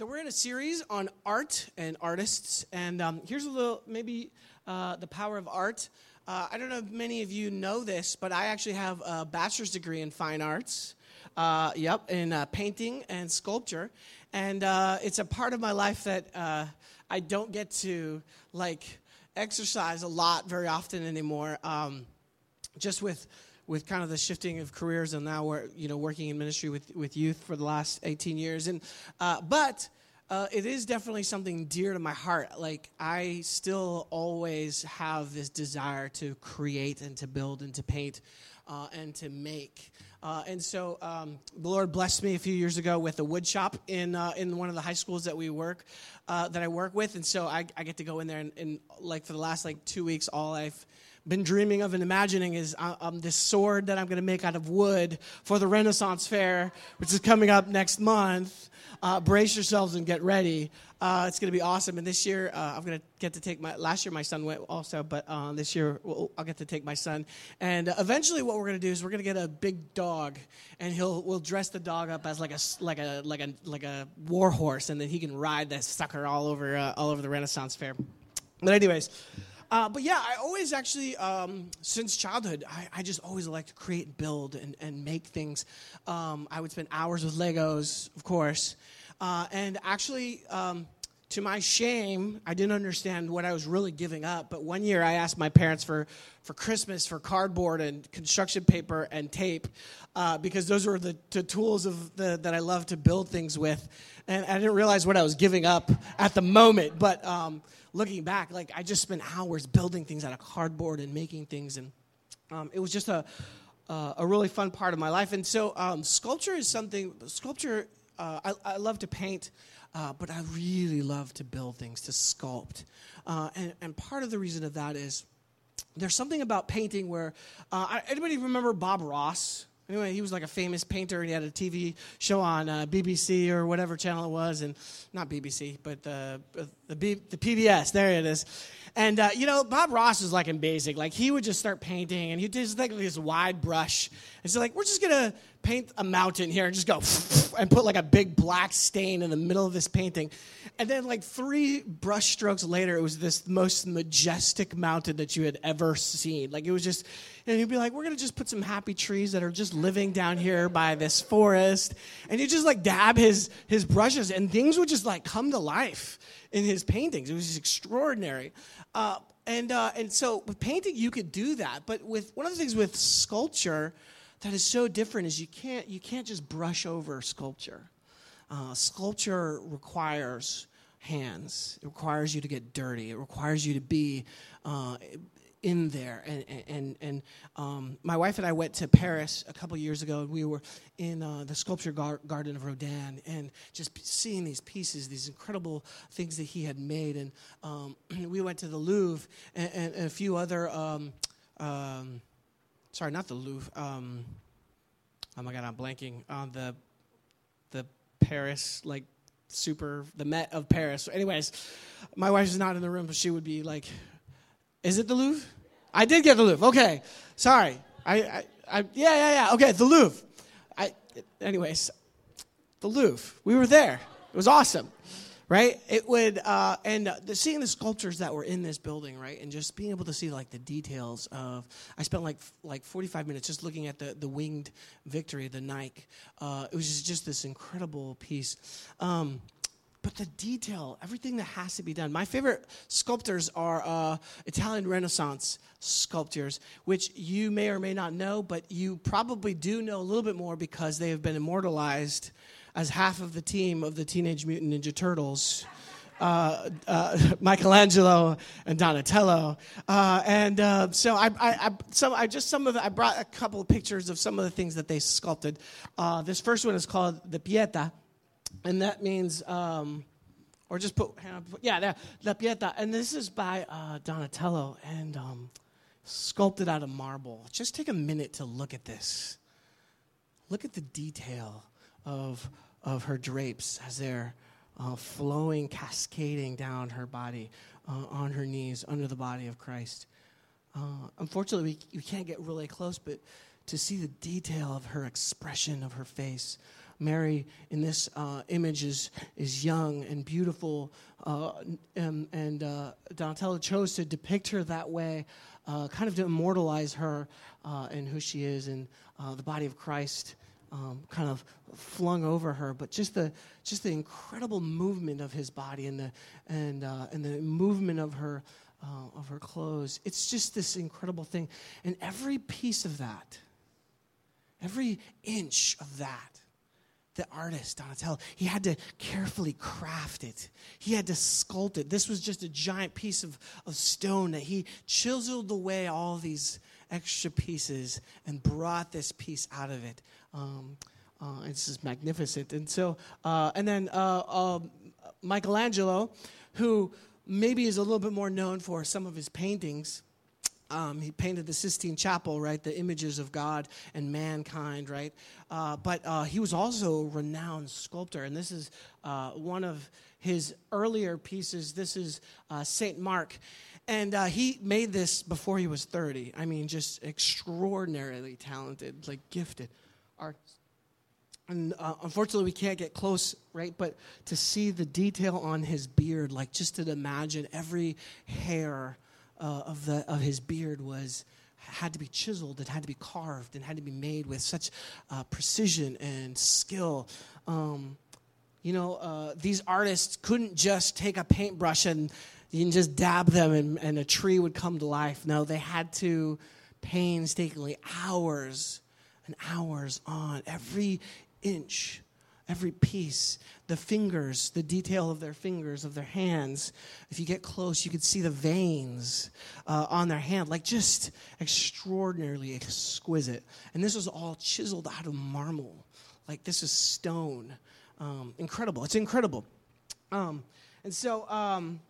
So we're in a series on art and artists, and um, here's a little maybe uh, the power of art. Uh, I don't know if many of you know this, but I actually have a bachelor's degree in fine arts. Uh, yep, in uh, painting and sculpture, and uh, it's a part of my life that uh, I don't get to like exercise a lot very often anymore. Um, just with with kind of the shifting of careers and now we're you know working in ministry with, with youth for the last 18 years. And uh, but uh, it is definitely something dear to my heart. Like i still always have this desire to create and to build and to paint uh, and to make. Uh, and so um, the Lord blessed me a few years ago with a wood shop in uh, in one of the high schools that we work uh, that I work with, and so I, I get to go in there and, and, like for the last like two weeks, all I've been dreaming of and imagining is uh, um, this sword that I'm going to make out of wood for the Renaissance Fair, which is coming up next month. Uh, brace yourselves and get ready. Uh, it's going to be awesome. And this year, uh, I'm going to get to take my. Last year, my son went also, but uh, this year, we'll, I'll get to take my son. And uh, eventually, what we're going to do is we're going to get a big dog, and he'll we'll dress the dog up as like a like a like a like a war horse, and then he can ride that sucker all over all over the Renaissance Fair. But anyways. Uh, but yeah, I always actually, um, since childhood, I, I, just always like to create and build and, and make things. Um, I would spend hours with Legos, of course. Uh, and actually, um, to my shame, I didn't understand what I was really giving up. But one year I asked my parents for, for Christmas for cardboard and construction paper and tape uh, because those were the, the tools of the, that I love to build things with. And I didn't realize what I was giving up at the moment. But um, looking back, like I just spent hours building things out of cardboard and making things, and um, it was just a uh, a really fun part of my life. And so, um, sculpture is something. Sculpture, uh, I, I, love to paint, uh, but I really love to build things, to sculpt. Uh, and, and part of the reason of that is there's something about painting where uh, anybody remember Bob Ross? Anyway, he was like a famous painter, and he had a TV show on uh, BBC or whatever channel it was, and not BBC, but the the, B, the PBS. There it is. And uh, you know, Bob Ross was like in basic, like he would just start painting, and he just like this wide brush, and so like we're just gonna paint a mountain here and just go and put like a big black stain in the middle of this painting. And then, like three brush strokes later, it was this most majestic mountain that you had ever seen. Like, it was just, and you'd be like, we're going to just put some happy trees that are just living down here by this forest. And you just like dab his, his brushes, and things would just like come to life in his paintings. It was just extraordinary. Uh, and, uh, and so with painting, you could do that. But with one of the things with sculpture that is so different is you can't, you can't just brush over sculpture. Uh, sculpture requires hands. It requires you to get dirty. It requires you to be uh, in there. And, and, and um, my wife and I went to Paris a couple years ago, and we were in uh, the sculpture gar- garden of Rodin, and just seeing these pieces, these incredible things that he had made. And um, we went to the Louvre and, and, and a few other. Um, um sorry, not the Louvre. Um, oh my God, I'm blanking on the the Paris like super the Met of Paris. Anyways, my wife is not in the room, but she would be like, "Is it the Louvre? I did get the Louvre. Okay, sorry. I, I, I yeah, yeah, yeah. Okay, the Louvre. I, anyways, the Louvre. We were there. It was awesome right? It would, uh, and the, seeing the sculptures that were in this building, right, and just being able to see like the details of. I spent like like 45 minutes just looking at the the winged Victory, the Nike. Uh, it was just, just this incredible piece. Um, but the detail, everything that has to be done. My favorite sculptors are uh, Italian Renaissance sculptors, which you may or may not know, but you probably do know a little bit more because they have been immortalized as half of the team of the Teenage Mutant Ninja Turtles. Uh, uh, Michelangelo and Donatello, uh, and uh, so I, I, I, so I just some of I brought a couple of pictures of some of the things that they sculpted. Uh, this first one is called the Pieta, and that means, um, or just put, yeah, there, La Pieta, and this is by uh, Donatello and um, sculpted out of marble. Just take a minute to look at this. Look at the detail of, of her drapes as they're uh, flowing, cascading down her body, uh, on her knees, under the body of Christ. Uh, unfortunately, we, we can't get really close, but to see the detail of her expression of her face, Mary in this uh, image is, is young and beautiful, uh, and, and uh, Donatello chose to depict her that way, uh, kind of to immortalize her uh, and who she is and uh, the body of Christ. Um, kind of flung over her, but just the just the incredible movement of his body and the and and the movement of her of her clothes. It's just this incredible thing, and every piece of that, every inch of that the artist, Donatello, he had to carefully craft it. He had to sculpt it. This was just a giant piece of, of stone that he chiseled away all these extra pieces and brought this piece out of it. Um, uh, it's just magnificent. And so, uh, and then uh, um, Michelangelo, who maybe is a little bit more known for some of his paintings. Um, he painted the Sistine Chapel, right? The images of God and mankind, right? Uh, but uh, he was also a renowned sculptor, and this is uh, one of his earlier pieces. This is uh, Saint Mark, and uh, he made this before he was thirty. I mean, just extraordinarily talented, like gifted artist. And uh, unfortunately, we can't get close, right? But to see the detail on his beard, like just to imagine every hair uh, of, the, of his beard was had to be chiseled, it had to be carved, and had to be made with such uh, precision and skill. Um, you know, uh, these artists couldn't just take a paintbrush and you can just dab them and, and a tree would come to life. No, they had to painstakingly, hours and hours on every inch every piece, the fingers, the detail of their fingers, of their hands. If you get close, you could see the veins uh, on their hand, like just extraordinarily exquisite. And this was all chiseled out of marble. Like this is stone. Um, incredible. It's incredible. Um, and so, um,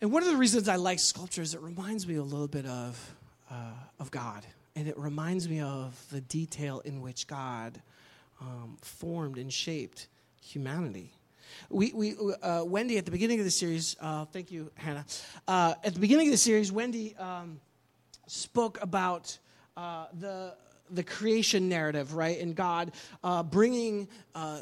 and one of the reasons I like sculpture is it reminds me a little bit of, uh, of God. And it reminds me of the detail in which God um, formed and shaped humanity. We, we, uh, Wendy, at the beginning of the series, uh, thank you, Hannah. Uh, at the beginning of the series, Wendy um, spoke about uh, the, the creation narrative, right? And God uh, bringing uh,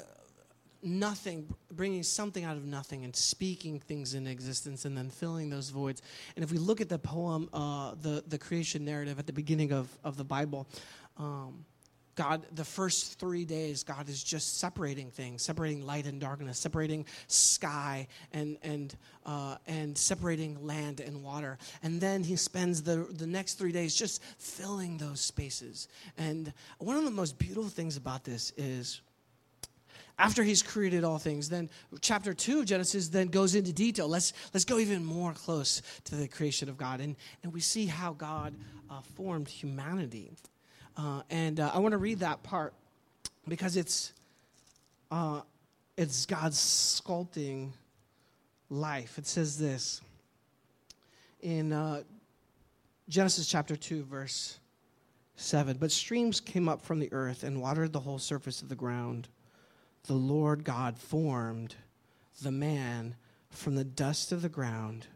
nothing, bringing something out of nothing and speaking things into existence and then filling those voids. And if we look at the poem, the, the creation narrative at the beginning of, of the Bible, um, God, the first three days, God is just separating things, separating light and darkness, separating sky and, and, uh, and separating land and water. And then he spends the, the next three days just filling those spaces. And one of the most beautiful things about this is after he's created all things then chapter 2 of genesis then goes into detail let's let's go even more close to the creation of god and and we see how god uh, formed humanity uh, and uh, I want to read that part because it's, uh, it's God's sculpting life. It says this in uh, Genesis chapter 2, verse 7 But streams came up from the earth and watered the whole surface of the ground. The Lord God formed the man from the dust of the ground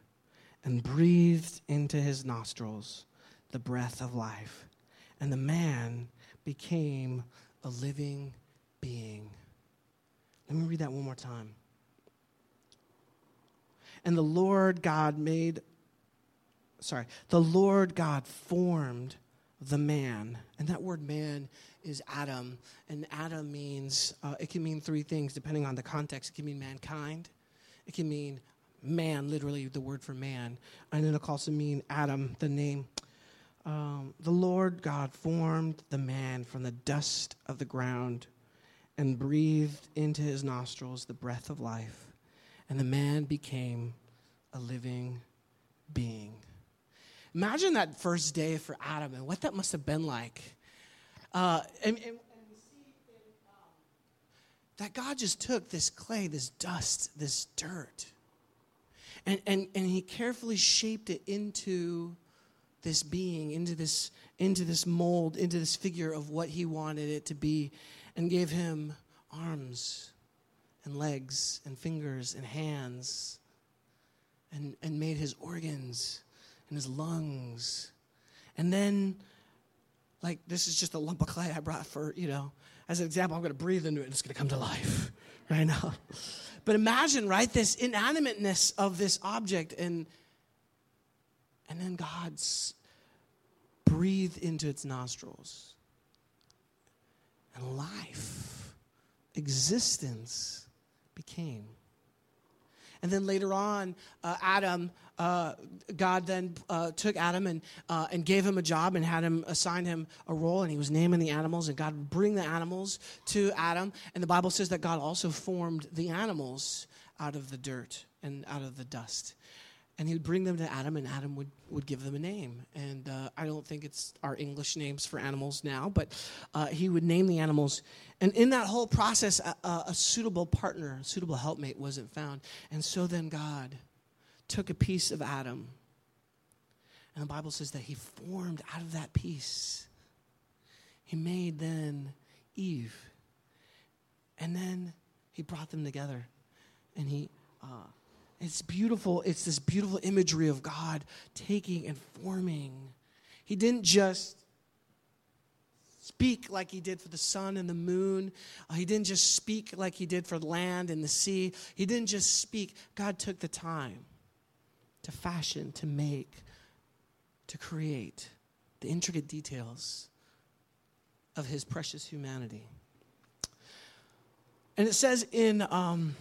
and breathed into his nostrils the breath of life and the man became a living being. Let me read that one more time. And the Lord God made, sorry, the Lord God formed the man. And that word man is Adam. And Adam means, uh, it can mean three things depending on the context. It can mean mankind, it can mean man, literally the word for man. And it can also mean Adam, the name um, the Lord God formed the man from the dust of the ground and breathed into his nostrils the breath of life, and the man became a living being. Imagine that first day for Adam and what that must have been like. Uh, and, and, and we see um, that God just took this clay, this dust, this dirt, and, and, and he carefully shaped it into this being, into this, into this mold, into this figure of what he wanted it to be, and gave him arms and legs and fingers and hands, and, and made his organs and his lungs. And then, like, this is just a lump of clay I brought for, you know, as an example, I'm going to breathe into it and it's going to come to life right now. But imagine, right, this inanimateness of this object and and then God's breathed into its nostrils. And life, existence became. And then later on, uh, Adam, uh, God then uh, took Adam and, uh, and gave him a job and had him assign him a role, and he was naming the animals, and God would bring the animals to Adam. And the Bible says that God also formed the animals out of the dirt and out of the dust and he would bring them to Adam, and Adam would, would give them a name. And uh, I don't think it's our English names for animals now, but uh, he would name the animals. And in that whole process, a, a, suitable partner, a suitable helpmate wasn't found. And so then God took a piece of Adam, and the Bible says that he formed out of that piece. He made then Eve. And then he brought them together, and he. Uh, it's beautiful. It's this beautiful imagery of God taking and forming. He didn't just speak like he did for the sun and the moon. Uh, he didn't just speak like he did for land and the sea. He didn't just speak. God took the time to fashion, to make, to create the intricate details of his precious humanity. And it says in. Um,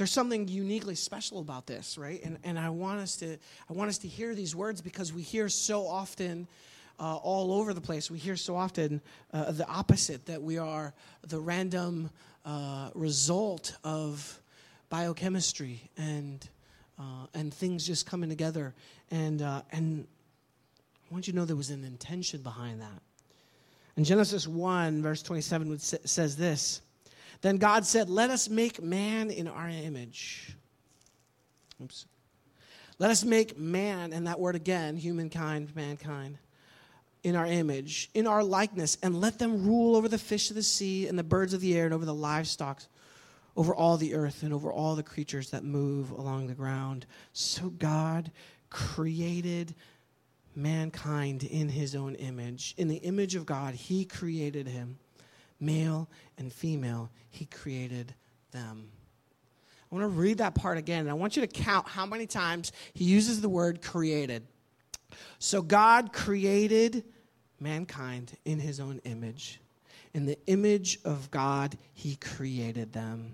there's something uniquely special about this, right? And, and I, want us to, I want us to hear these words because we hear so often uh, all over the place, we hear so often uh, the opposite that we are the random uh, result of biochemistry and, uh, and things just coming together. And, uh, and I want you to know there was an intention behind that. In Genesis 1, verse 27, says this. Then God said, Let us make man in our image. Oops. Let us make man, and that word again, humankind, mankind, in our image, in our likeness, and let them rule over the fish of the sea and the birds of the air and over the livestock, over all the earth and over all the creatures that move along the ground. So God created mankind in his own image. In the image of God, he created him male and female, he created them. I want to read that part again, and I want you to count how many times he uses the word created. So, God created mankind in his own image. In the image of God, he created them.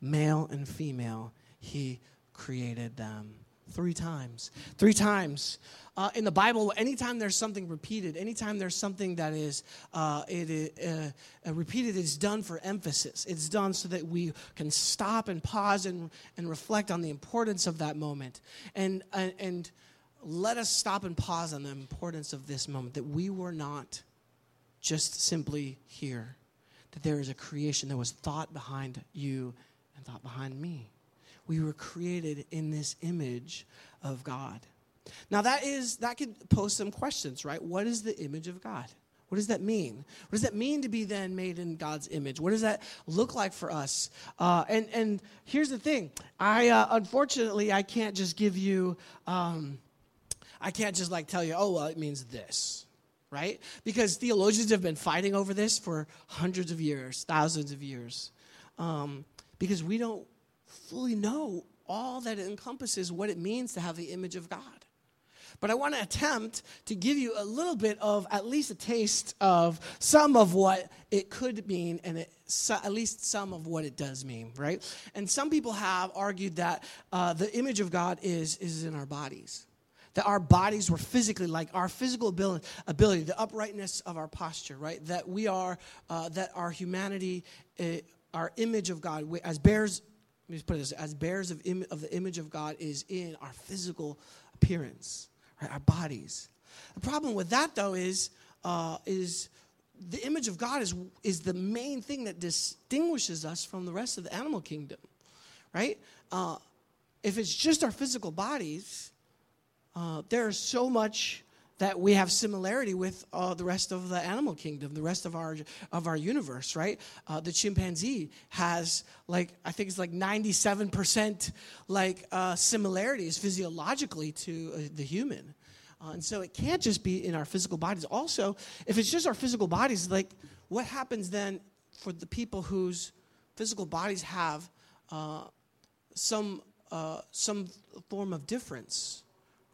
Male and female, he created them. Three times. Three times. Uh, in the Bible, anytime there's something repeated, anytime there's something that is uh, it, uh, uh, repeated, it's done for emphasis. It's done so that we can stop and pause and, and reflect on the importance of that moment. And, and, and let us stop and pause on the importance of this moment that we were not just simply here, that there is a creation that was thought behind you and thought behind me. We were created in this image of God. Now that is that could pose some questions, right? What is the image of God? What does that mean? What does that mean to be then made in God's image? What does that look like for us? Uh, and and here's the thing: I uh, unfortunately I can't just give you, um, I can't just like tell you, oh well, it means this, right? Because theologians have been fighting over this for hundreds of years, thousands of years, um, because we don't fully know all that it encompasses what it means to have the image of God. But I want to attempt to give you a little bit of at least a taste of some of what it could mean and it, so, at least some of what it does mean, right? And some people have argued that uh, the image of God is, is in our bodies. That our bodies were physically like our physical ability, the uprightness of our posture, right? That we are, uh, that our humanity, uh, our image of God, as bears let me just put it this as bearers of, Im- of the image of God is in our physical appearance, right? Our bodies. The problem with that, though, is, uh, is the image of God is, is the main thing that distinguishes us from the rest of the animal kingdom, right? Uh, if it's just our physical bodies, uh, there's so much that we have similarity with uh, the rest of the animal kingdom, the rest of our of our universe, right? Uh, the chimpanzee has like I think it's like ninety seven percent like uh, similarities physiologically to uh, the human, uh, and so it can't just be in our physical bodies. Also, if it's just our physical bodies, like what happens then for the people whose physical bodies have uh, some, some form of difference,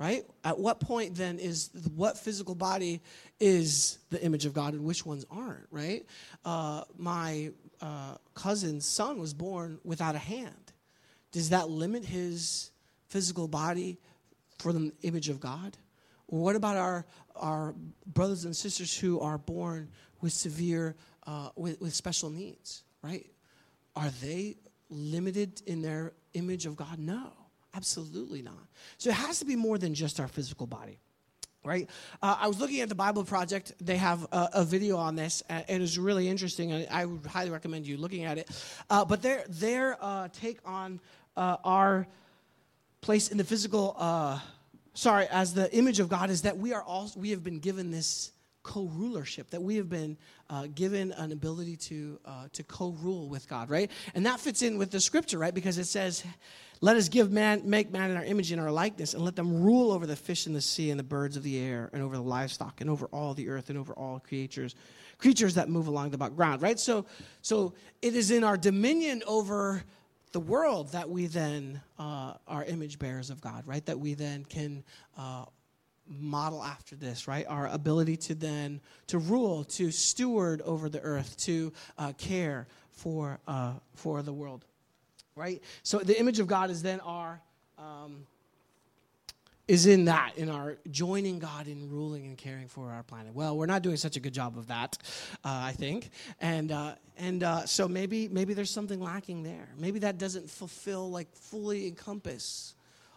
right? At what point then is what physical body is the image of God and which ones aren't, right? Uh, my uh, cousin's son was born without a hand. Does that limit his physical body for the image of God? What about our, our brothers and sisters who are born with severe, uh, with, with special needs, right? Are they limited in their image of God? No, absolutely not. So it has to be more than just our physical body right? Uh, I was looking at the Bible Project. They have a, a video on this, and it is really interesting. And I would highly recommend you looking at it. Uh, but their their uh, take on uh, our place in the physical, uh, sorry, as the image of God is that we are all we have been given this co-rulership that we have been uh, given an ability to uh, to co-rule with god right and that fits in with the scripture right because it says let us give man make man in our image and our likeness and let them rule over the fish in the sea and the birds of the air and over the livestock and over all the earth and over all creatures creatures that move along the ground right? So so it is in our dominion over the world that we then uh, are image bearers of god right? That we then can uh, model after this right? Our ability to then to rule to steward over the earth to uh, care for uh, for the world right? So the image of god is then our um, is in that in our joining god in ruling and caring for our planet. Well we're not doing such a good job of that uh, i think. And uh, and uh, so maybe maybe there's something lacking there. Maybe that doesn't fulfill like fully encompass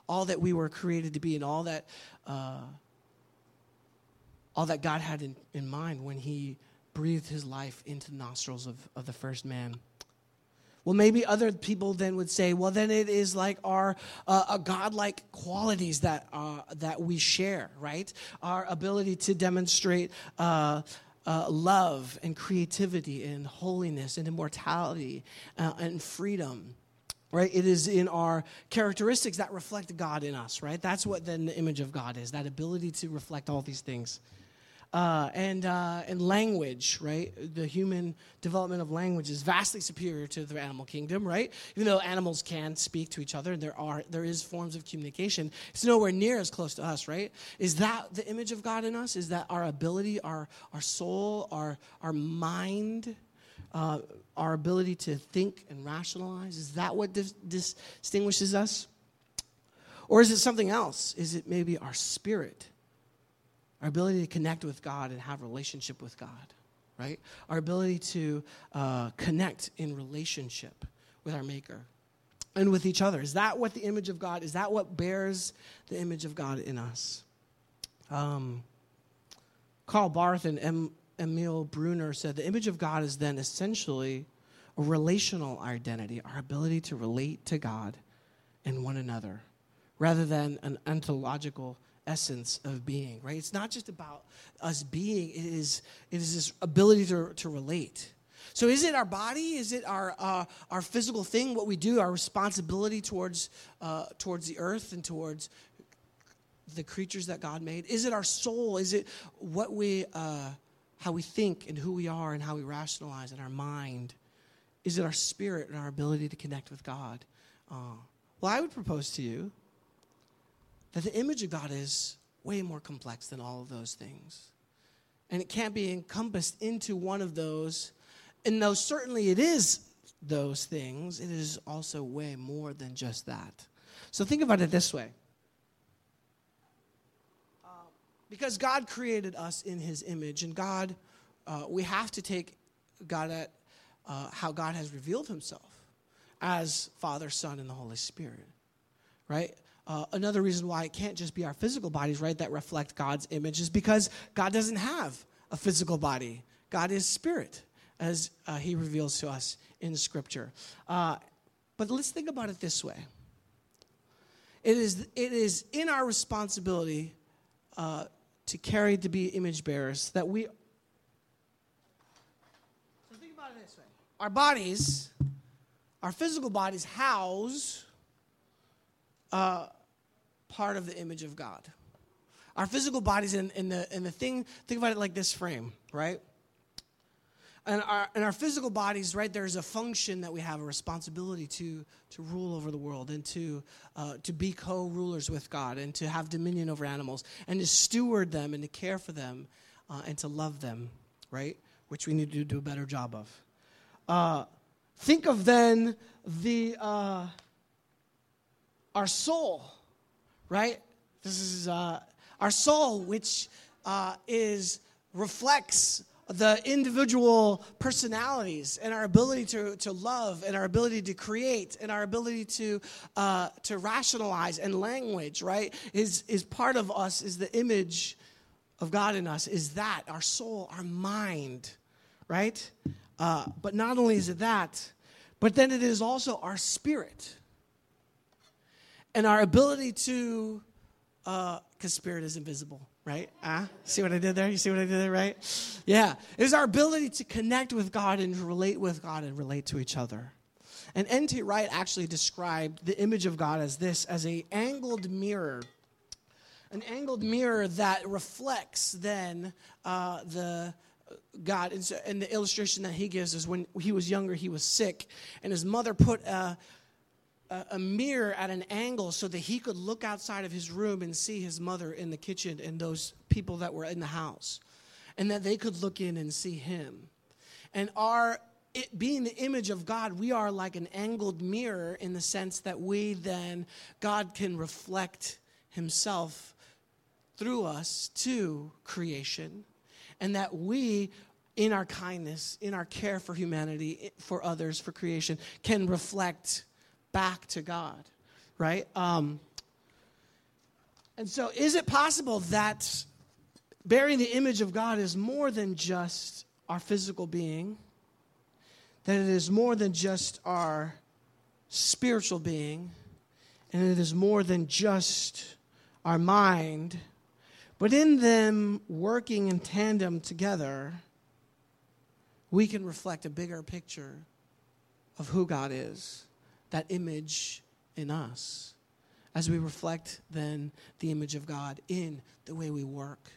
all that we were created to be and all that uh, all that God had in, in mind when he breathed his life into the nostrils of, of the first man. Well, maybe other people then would say, well, then it is like our uh, godlike qualities that uh, that we share, right? Our ability to demonstrate uh, uh love and creativity and holiness and immortality uh, and freedom right? It is in our characteristics that reflect god in us right? That's what then the image of god is that ability to reflect all these things uh, and, uh, and language, right? The human development of language is vastly superior to the animal kingdom, right? Even though animals can speak to each other and there are there is forms of communication, it's nowhere near as close to us, right? Is that the image of God in us? Is that our ability, our our soul, our our mind, uh, our ability to think and rationalize? Is that what dis- distinguishes us? Or is it something else? Is it maybe our spirit? Our ability to connect with God and have relationship with God, right? Our ability to uh, connect in relationship with our Maker and with each other. Is that what the image of God, is that what bears the image of God in us? Um, Karl Barth and M- Emil Brunner said the image of God is then essentially a relational identity, our ability to relate to God and one another, rather than an ontological essence of being, right? It's not just about us being, it is, it is this ability to, to relate. So is it our body? Is it our, uh, our physical thing, what we do, our responsibility towards, uh, towards the earth and towards the creatures that God made? Is it our soul? Is it what we, uh, how we think and who we are and how we rationalize and our mind? Is it our spirit and our ability to connect with God? Uh, well, I would propose to you that the image of God is way more complex than all of those things. And it can't be encompassed into one of those. And though certainly it is those things, it is also way more than just that. So think about it this way. Because God created us in his image, and God, uh, we have to take God at uh, how God has revealed himself as Father, Son, and the Holy Spirit, right? Uh, another reason why it can't just be our physical bodies, right, that reflect God's image is because God doesn't have a physical body. God is spirit, as uh, he reveals to us in Scripture. Uh, but let's think about it this way it is, it is in our responsibility uh, to carry, to be image bearers, that we. So think about it this way our bodies, our physical bodies, house uh, part of the image of God. Our physical bodies in, in, the, in the thing, think about it like this frame, right? and our, and our physical bodies, right, there's a function that we have, a responsibility to, to rule over the world and to, uh, to be co rulers with God and to have dominion over animals and to steward them and to care for them uh, and to love them, right, which we need to do a better job of. Uh, think of then the, uh, our soul, right? This is uh, our soul, which uh, is reflects the individual personalities and our ability to, to love and our ability to create and our ability to, uh, to rationalize and language, right, is, is part of us, is the image of God in us, is that, our soul, our mind, right? Uh, but not only is it that, but then it is also our spirit and our ability to, because uh, spirit is invisible right? Ah, see what I did there? You see what I did there, right? Yeah. It is our ability to connect with God and relate with God and relate to each other. And N.T. Wright actually described the image of God as this as a angled mirror. An angled mirror that reflects then uh, the God. And, so, and, the illustration that he gives is when he was younger, he was sick, and his mother put a, a, a mirror at an angle so that he could look outside of his room and see his mother in the kitchen and those people that were in the house, and that they could look in and see him. And our it being the image of God, we are like an angled mirror in the sense that we then, God can reflect Himself through us to creation, and that we, in our kindness, in our care for humanity, for others, for creation, can reflect back to God, right? Um, and so, is it possible that bearing the image of God is more than just our physical being? That it is more than just our spiritual being, and it is more than just our mind, but in them working in tandem together, we can reflect a bigger picture of who God is that image in us as we reflect then the image of God in the way we work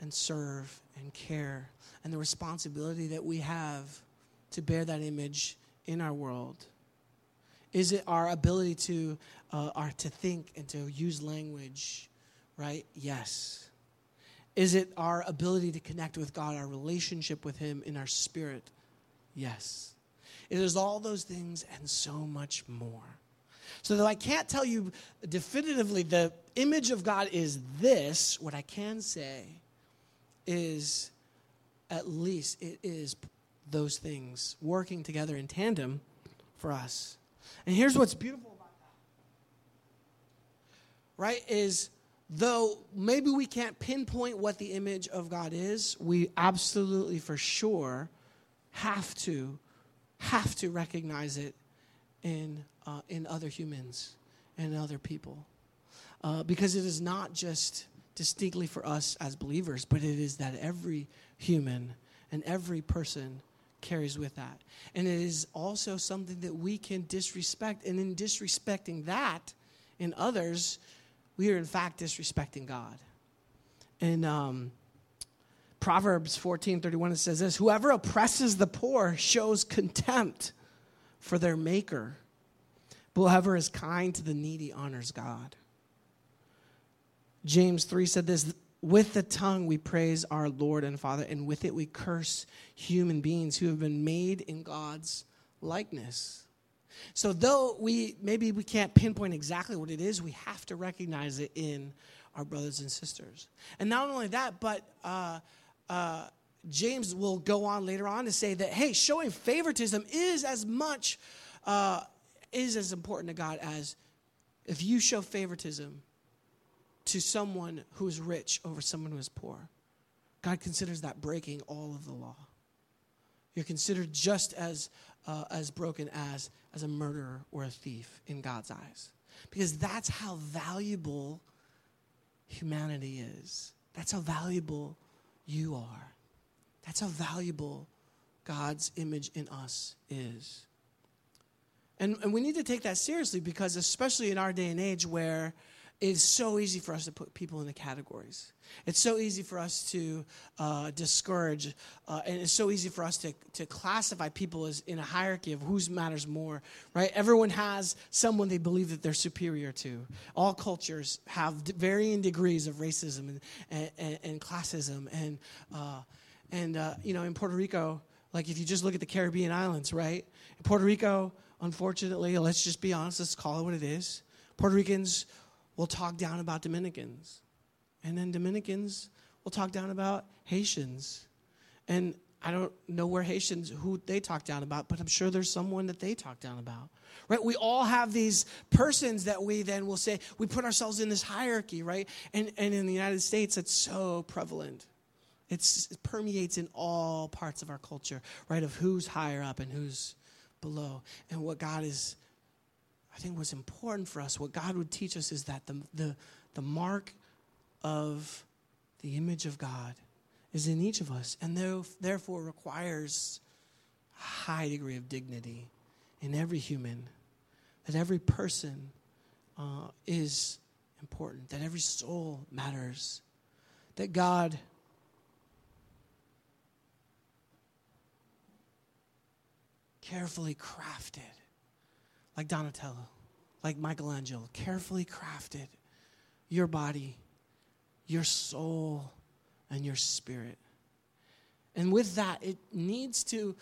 and serve and care and the responsibility that we have to bear that image in our world? Is it our ability to, uh, our, to think and to use language, right? Yes. Is it our ability to connect with God, our relationship with Him in our spirit? Yes. It is all those things and so much more. So, though I can't tell you definitively the image of God is this, what I can say is at least it is those things working together in tandem for us. And here's what's beautiful about that. Right? Is though maybe we can't pinpoint what the image of God is, we absolutely for sure have to have to recognize it in, uh, in other humans and other people. Uh, because it is not just distinctly for us as believers, but it is that every human and every person carries with that. And it is also something that we can disrespect. And in disrespecting that in others, we are in fact disrespecting God. And um, Proverbs 14 31, it says this Whoever oppresses the poor shows contempt for their maker, but whoever is kind to the needy honors God. James 3 said this With the tongue we praise our Lord and Father, and with it we curse human beings who have been made in God's likeness. So, though we maybe we can't pinpoint exactly what it is, we have to recognize it in our brothers and sisters. And not only that, but uh, uh, James will go on later on to say that, hey, showing favoritism is as much, uh, is as important to God as if you show favoritism to someone who is rich over someone who is poor. God considers that breaking all of the law. You're considered just as, uh, as broken as, as a murderer or a thief in God's eyes. Because that's how valuable humanity is. That's how valuable you are. That's how valuable God's image in us is. And, and we need to take that seriously because, especially in our day and age where it's so easy for us to put people into categories. It's so easy for us to uh, discourage, uh, and it's so easy for us to, to classify people as in a hierarchy of whose matters more, right? Everyone has someone they believe that they're superior to. All cultures have varying degrees of racism and, and, and classism. And, uh, and uh, you know, in Puerto Rico, like if you just look at the Caribbean islands, right? In Puerto Rico, unfortunately, let's just be honest, let's call it what it is. Puerto Ricans will talk down about Dominicans. And then Dominicans will talk down about Haitians. And I don't know where Haitians, who they talk down about, but I'm sure there's someone that they talk down about. Right? We all have these persons that we then will say, we put ourselves in this hierarchy, right? And, and in the United States, it's so prevalent. It's, it permeates in all parts of our culture, right? Of who's higher up and who's below. And what God is I think what's important for us, what God would teach us, is that the, the, the mark of the image of God is in each of us, and therefore requires a high degree of dignity in every human, that every person uh, is important, that every soul matters, that God carefully crafted like Donatello, like Michelangelo, carefully crafted your body, your soul, and your spirit. And with that, it needs to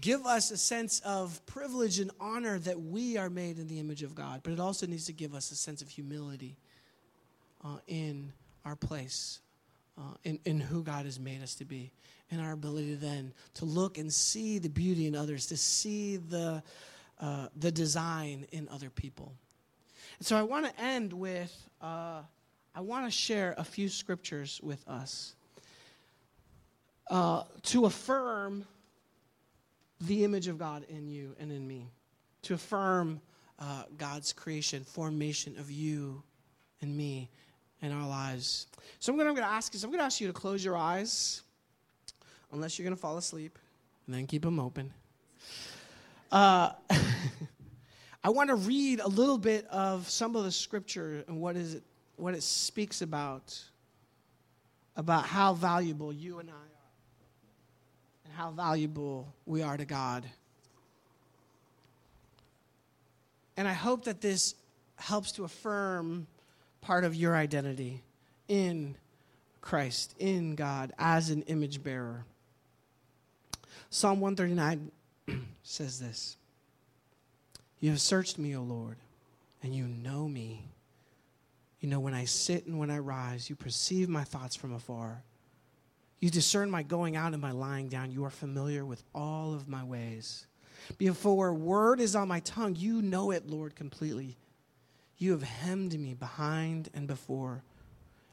give us a sense of privilege and honor that we are made in the image of God, but it also needs to give us a sense of humility uh, in our place, uh, in, in who God has made us to be, and our ability then to look and see the beauty in others, to see the uh, the design in other people. And so I want to end with, uh, I want to share a few scriptures with us uh, to affirm the image of God in you and in me, to affirm uh, God's creation, formation of you and me and our lives. So I'm going to ask you, I'm going to ask you to close your eyes, unless you're going to fall asleep, and then keep them open. Uh, I want to read a little bit of some of the scripture and what is it, what it speaks about, about how valuable you and I are, and how valuable we are to God. And I hope that this helps to affirm part of your identity in Christ, in God, as an image bearer. Psalm 139 says this You have searched me, O Lord, and you know me. You know when I sit and when I rise, you perceive my thoughts from afar. You discern my going out and my lying down. You are familiar with all of my ways. Before a word is on my tongue, you know it, Lord, completely. You have hemmed me behind and before,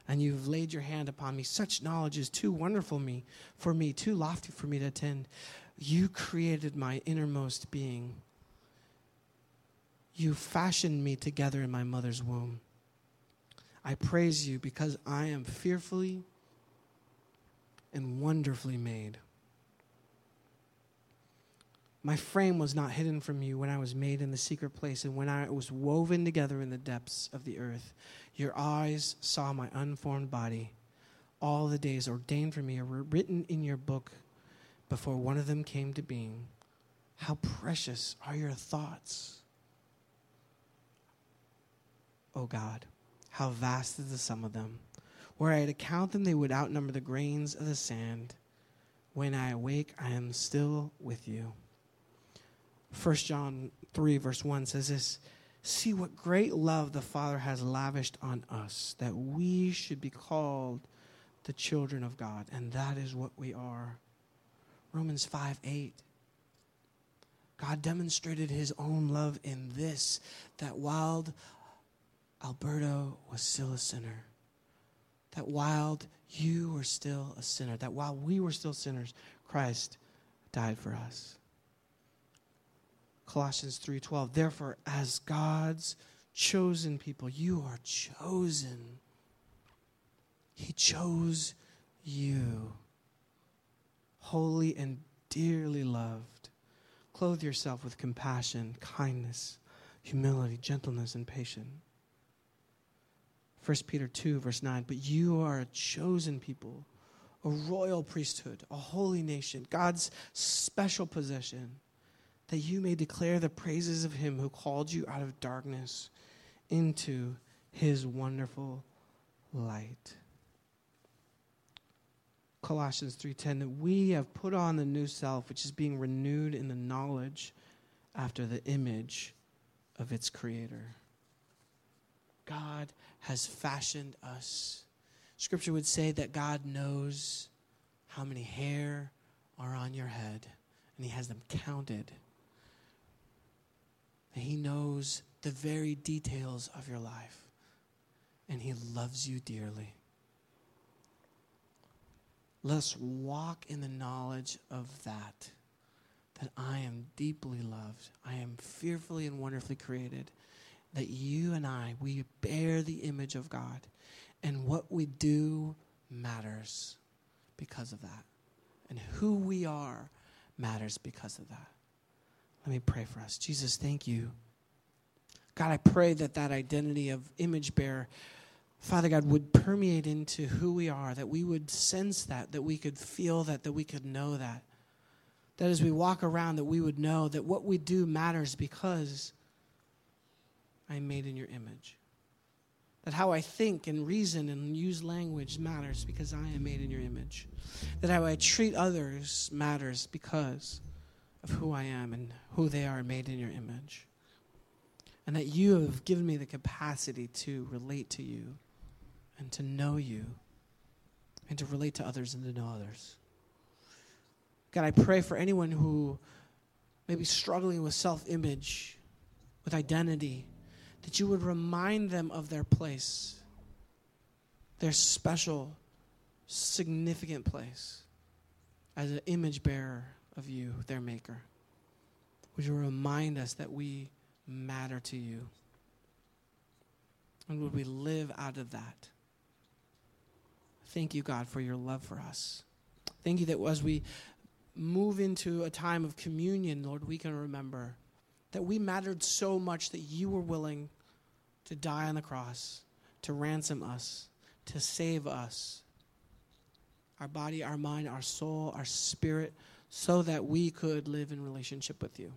and you have laid your hand upon me. Such knowledge is too wonderful me for me, too lofty for me to attend. You created my innermost being. You fashioned me together in my mother's womb. I praise you because I am fearfully and wonderfully made. My frame was not hidden from you when I was made in the secret place and when I was woven together in the depths of the earth. Your eyes saw my unformed body. All the days ordained for me are written in your book before one of them came to being. How precious are your thoughts, O God. How vast is the sum of them. Were I to count them, they would outnumber the grains of the sand. When I awake, I am still with you. 1 John 3, verse 1 says this See what great love the Father has lavished on us, that we should be called the children of God. And that is what we are. Romans 5 8. God demonstrated his own love in this that while Alberto was still a sinner, that while you were still a sinner, that while we were still sinners, Christ died for us. Colossians 3:12 Therefore as God's chosen people you are chosen he chose you holy and dearly loved. Clothe yourself with compassion, kindness, humility, gentleness, and patience. 1 Peter 2, verse 9. But you are a chosen people, a royal priesthood, a holy nation, God's special possession, that you may declare the praises of him who called you out of darkness into his wonderful light. Colossians 3:10 that we have put on the new self which is being renewed in the knowledge after the image of its creator. God has fashioned us. Scripture would say that God knows how many hair are on your head and he has them counted. He knows the very details of your life and he loves you dearly. Let's walk in the knowledge of that. That I am deeply loved. I am fearfully and wonderfully created. That you and I, we bear the image of God. And what we do matters because of that. And who we are matters because of that. Let me pray for us. Jesus, thank you. God, I pray that that identity of image bearer Father God, would permeate into who we are, that we would sense that, that we could feel that, that we could know that. That as we walk around, that we would know that what we do matters because I'm made in your image. That how I think and reason and use language matters because I am made in your image. That how I treat others matters because of who I am and who they are made in your image. And that you have given me the capacity to relate to you and to know you and to relate to others and to know others. God, I pray for anyone who may be struggling with self image, with identity, that you would remind them of their place, their special, significant place as an image bearer of you, their maker. Would you remind us that we matter to you? And would we live out of that? Thank you, God, for your love for us. Thank you that as we move into a time of communion, Lord, we can remember that we mattered so much that you were willing to die on the cross, to ransom us, to save us. Our body, our mind, our soul, our spirit, so that we could live in relationship with you.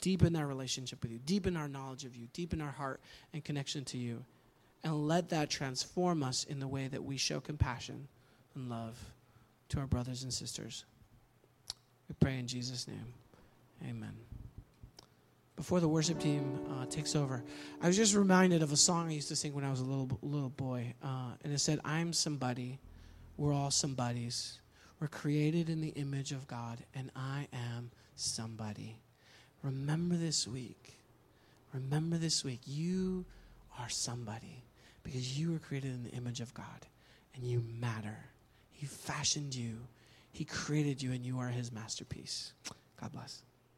Deepen our relationship with you, deepen our knowledge of you, deepen our heart and connection to you and let that transform us in the way that we show compassion and love to our brothers and sisters. We pray in Jesus' name. Amen. Before the worship team uh, takes over, I was just reminded of a song I used to sing when I was a little little boy, uh, and it said, "I'm somebody. We're all somebodies. We're created in the image of God, and I am somebody." Remember this week. Remember this week. You are somebody because you were created in the image of God and you matter. He fashioned you, He created you, and you are His masterpiece. God bless.